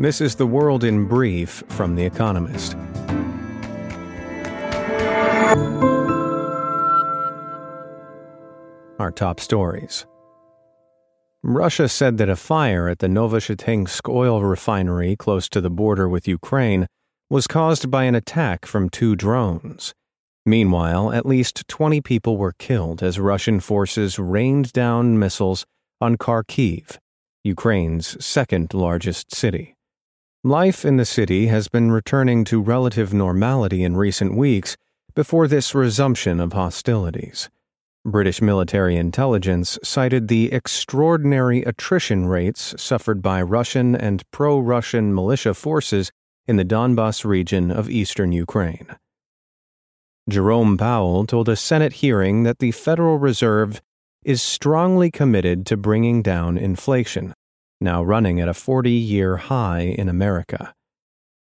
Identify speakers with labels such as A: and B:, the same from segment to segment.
A: This is The World in Brief from The Economist. Our top stories. Russia said that a fire at the Novoshakhtinsk oil refinery close to the border with Ukraine was caused by an attack from two drones. Meanwhile, at least 20 people were killed as Russian forces rained down missiles on Kharkiv, Ukraine's second largest city. Life in the city has been returning to relative normality in recent weeks before this resumption of hostilities. British military intelligence cited the extraordinary attrition rates suffered by Russian and pro Russian militia forces in the Donbas region of eastern Ukraine. Jerome Powell told a Senate hearing that the Federal Reserve is strongly committed to bringing down inflation, now running at a 40 year high in America.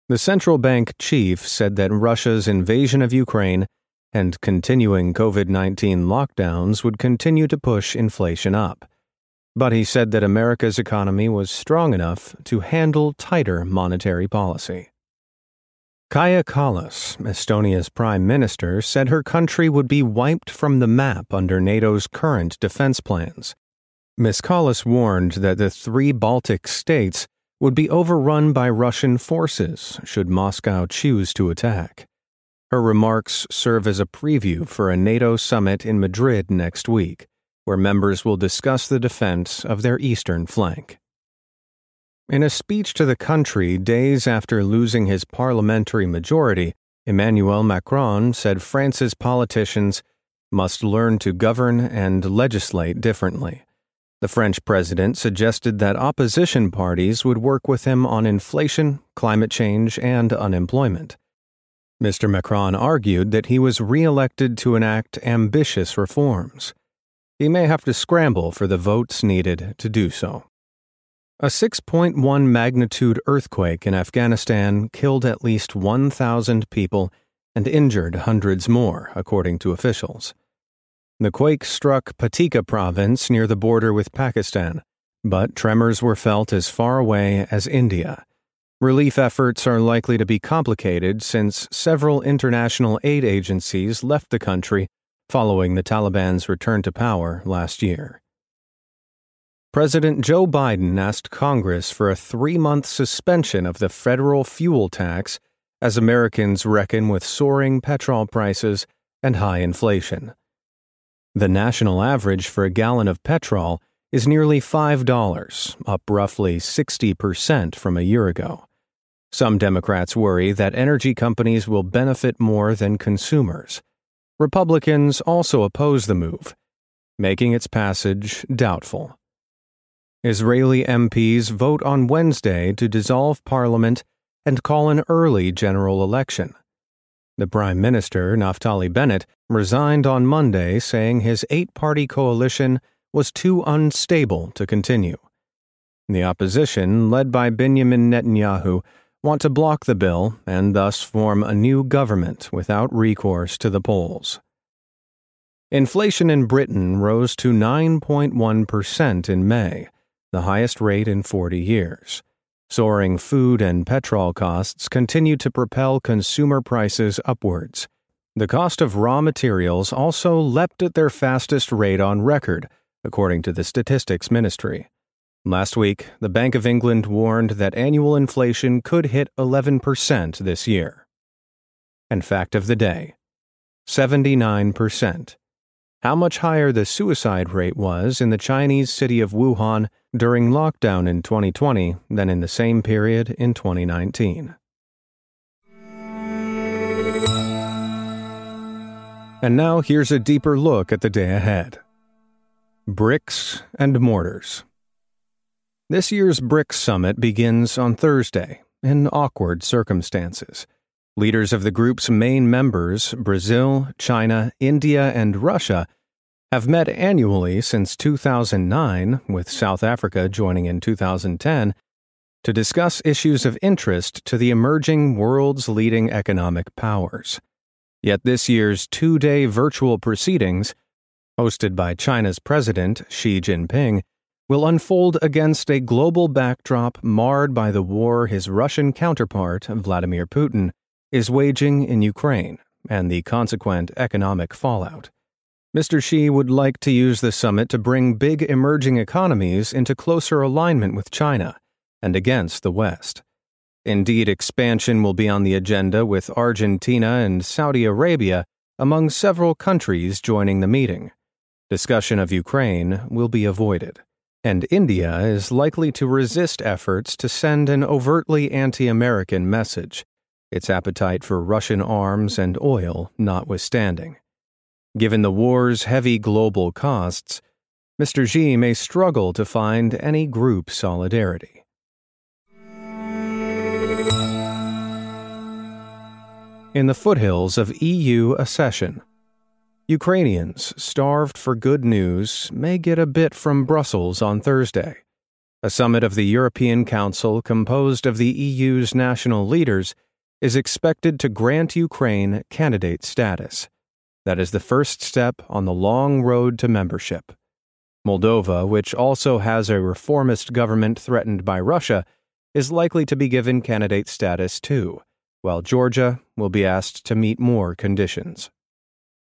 A: The central bank chief said that Russia's invasion of Ukraine and continuing COVID 19 lockdowns would continue to push inflation up. But he said that America's economy was strong enough to handle tighter monetary policy. Kaja Kallas, Estonia's prime minister, said her country would be wiped from the map under NATO's current defense plans. Ms. Kallas warned that the three Baltic states would be overrun by Russian forces should Moscow choose to attack. Her remarks serve as a preview for a NATO summit in Madrid next week, where members will discuss the defense of their eastern flank. In a speech to the country days after losing his parliamentary majority, Emmanuel Macron said France's politicians must learn to govern and legislate differently. The French president suggested that opposition parties would work with him on inflation, climate change, and unemployment. Mr. Macron argued that he was re elected to enact ambitious reforms. He may have to scramble for the votes needed to do so. A 6.1 magnitude earthquake in Afghanistan killed at least 1,000 people and injured hundreds more, according to officials. The quake struck Paktika province near the border with Pakistan, but tremors were felt as far away as India. Relief efforts are likely to be complicated since several international aid agencies left the country following the Taliban's return to power last year. President Joe Biden asked Congress for a three month suspension of the federal fuel tax as Americans reckon with soaring petrol prices and high inflation. The national average for a gallon of petrol is nearly $5, up roughly 60% from a year ago. Some Democrats worry that energy companies will benefit more than consumers. Republicans also oppose the move, making its passage doubtful. Israeli MPs vote on Wednesday to dissolve parliament and call an early general election. The Prime Minister, Naftali Bennett, resigned on Monday, saying his eight party coalition was too unstable to continue. The opposition, led by Benjamin Netanyahu, want to block the bill and thus form a new government without recourse to the polls. Inflation in Britain rose to 9.1% in May, the highest rate in 40 years. Soaring food and petrol costs continue to propel consumer prices upwards. The cost of raw materials also leapt at their fastest rate on record, according to the Statistics Ministry. Last week, the Bank of England warned that annual inflation could hit 11% this year. And fact of the day 79% how much higher the suicide rate was in the Chinese city of Wuhan during lockdown in 2020 than in the same period in 2019. And now here's a deeper look at the day ahead. Bricks and mortars. This year's BRICS summit begins on Thursday in awkward circumstances. Leaders of the group's main members, Brazil, China, India, and Russia, have met annually since 2009, with South Africa joining in 2010, to discuss issues of interest to the emerging world's leading economic powers. Yet this year's two day virtual proceedings, hosted by China's President Xi Jinping, will unfold against a global backdrop marred by the war his Russian counterpart, Vladimir Putin, is waging in Ukraine and the consequent economic fallout. Mr. Xi would like to use the summit to bring big emerging economies into closer alignment with China and against the West. Indeed, expansion will be on the agenda with Argentina and Saudi Arabia among several countries joining the meeting. Discussion of Ukraine will be avoided. And India is likely to resist efforts to send an overtly anti American message, its appetite for Russian arms and oil notwithstanding. Given the war's heavy global costs, Mr. Xi may struggle to find any group solidarity. in the foothills of EU accession. Ukrainians, starved for good news, may get a bit from Brussels on Thursday. A summit of the European Council, composed of the EU's national leaders, is expected to grant Ukraine candidate status. That is the first step on the long road to membership. Moldova, which also has a reformist government threatened by Russia, is likely to be given candidate status too while Georgia will be asked to meet more conditions.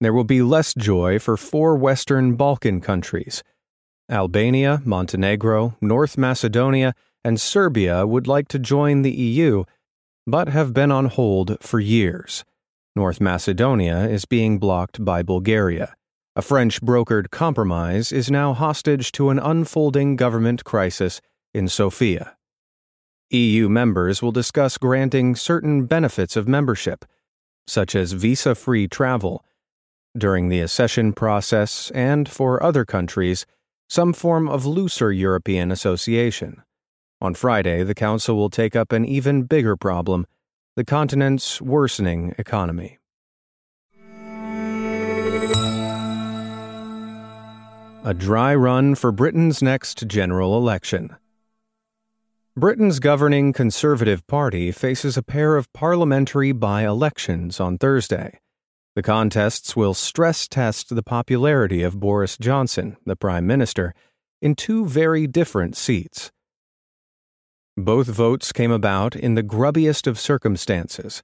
A: There will be less joy for four Western Balkan countries. Albania, Montenegro, North Macedonia, and Serbia would like to join the EU, but have been on hold for years. North Macedonia is being blocked by Bulgaria. A French brokered compromise is now hostage to an unfolding government crisis in Sofia. EU members will discuss granting certain benefits of membership, such as visa free travel, during the accession process, and for other countries, some form of looser European association. On Friday, the Council will take up an even bigger problem the continent's worsening economy. A dry run for Britain's next general election. Britain's governing Conservative Party faces a pair of parliamentary by elections on Thursday. The contests will stress test the popularity of Boris Johnson, the Prime Minister, in two very different seats. Both votes came about in the grubbiest of circumstances.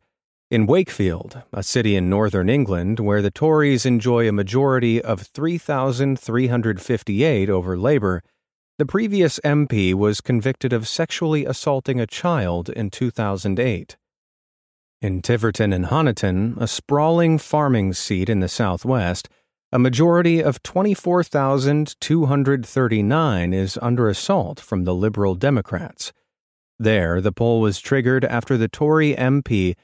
A: In Wakefield, a city in northern England where the Tories enjoy a majority of 3,358 over Labour, the previous MP was convicted of sexually assaulting a child in 2008. In Tiverton and Honiton, a sprawling farming seat in the southwest, a majority of 24,239 is under assault from the Liberal Democrats. There, the poll was triggered after the Tory MP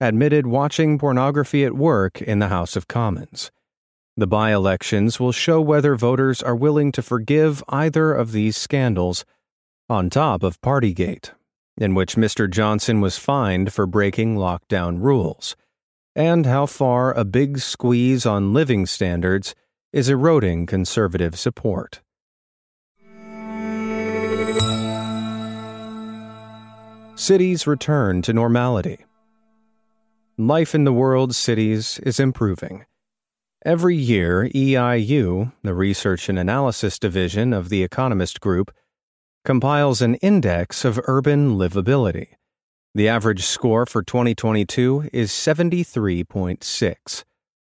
A: admitted watching pornography at work in the House of Commons. The by elections will show whether voters are willing to forgive either of these scandals, on top of Partygate, in which Mr. Johnson was fined for breaking lockdown rules, and how far a big squeeze on living standards is eroding conservative support. Cities return to normality. Life in the world's cities is improving Every year, EIU, the Research and Analysis Division of the Economist Group, compiles an index of urban livability. The average score for 2022 is 73.6,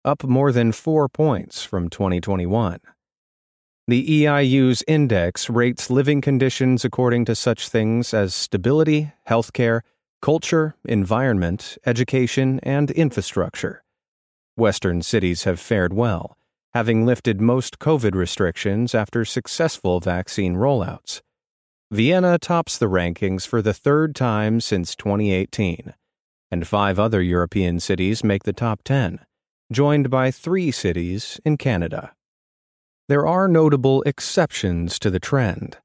A: up more than four points from 2021. The EIU's index rates living conditions according to such things as stability, healthcare, culture, environment, education, and infrastructure. Western cities have fared well, having lifted most COVID restrictions after successful vaccine rollouts. Vienna tops the rankings for the third time since 2018, and five other European cities make the top 10, joined by three cities in Canada. There are notable exceptions to the trend.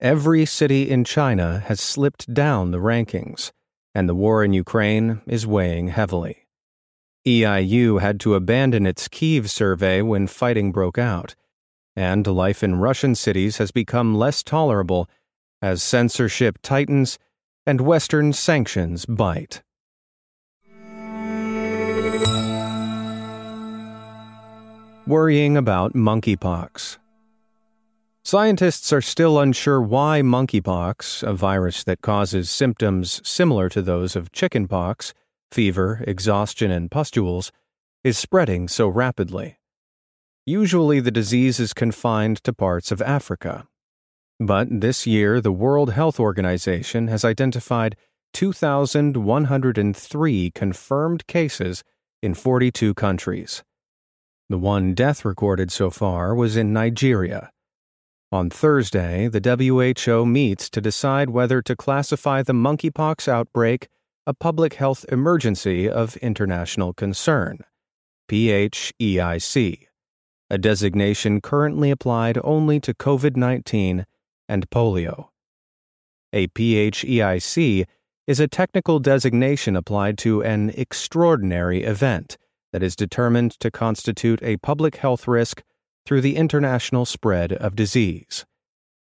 A: Every city in China has slipped down the rankings, and the war in Ukraine is weighing heavily. EIU had to abandon its Kiev survey when fighting broke out, and life in Russian cities has become less tolerable as censorship tightens and Western sanctions bite. Worrying about monkeypox. Scientists are still unsure why monkeypox, a virus that causes symptoms similar to those of chickenpox, fever, exhaustion, and pustules, is spreading so rapidly. Usually, the disease is confined to parts of Africa. But this year, the World Health Organization has identified 2,103 confirmed cases in 42 countries. The one death recorded so far was in Nigeria on Thursday, the WHO meets to decide whether to classify the monkeypox outbreak a public health emergency of international concern, PHEIC, a designation currently applied only to COVID 19 and polio. A PHEIC is a technical designation applied to an extraordinary event that is determined to constitute a public health risk through the international spread of disease.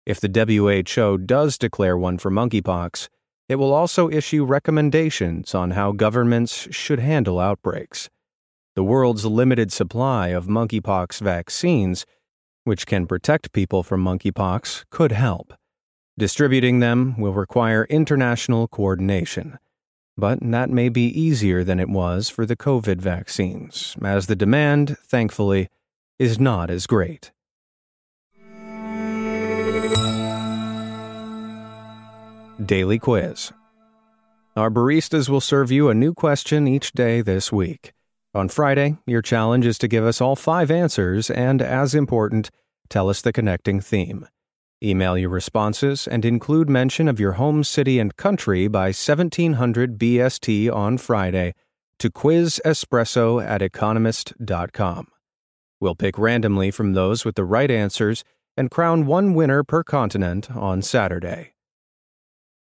A: If the WHO does declare one for monkeypox, it will also issue recommendations on how governments should handle outbreaks. The world's limited supply of monkeypox vaccines, which can protect people from monkeypox, could help. Distributing them will require international coordination. But that may be easier than it was for the COVID vaccines, as the demand, thankfully, is not as great. Daily Quiz Our baristas will serve you a new question each day this week. On Friday, your challenge is to give us all five answers and, as important, tell us the connecting theme. Email your responses and include mention of your home city and country by 1700 BST on Friday to quizespresso at economist.com. We'll pick randomly from those with the right answers and crown one winner per continent on Saturday.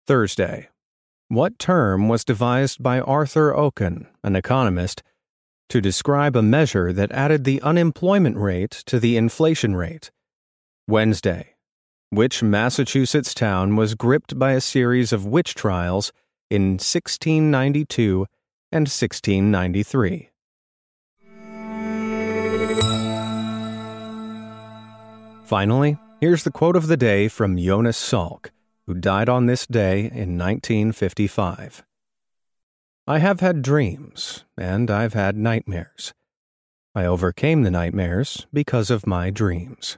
A: Thursday. What term was devised by Arthur Okun, an economist, to describe a measure that added the unemployment rate to the inflation rate? Wednesday. Which Massachusetts town was gripped by a series of witch trials in 1692 and 1693? Finally, here's the quote of the day from Jonas Salk, who died on this day in 1955. I have had dreams, and I've had nightmares. I overcame the nightmares because of my dreams.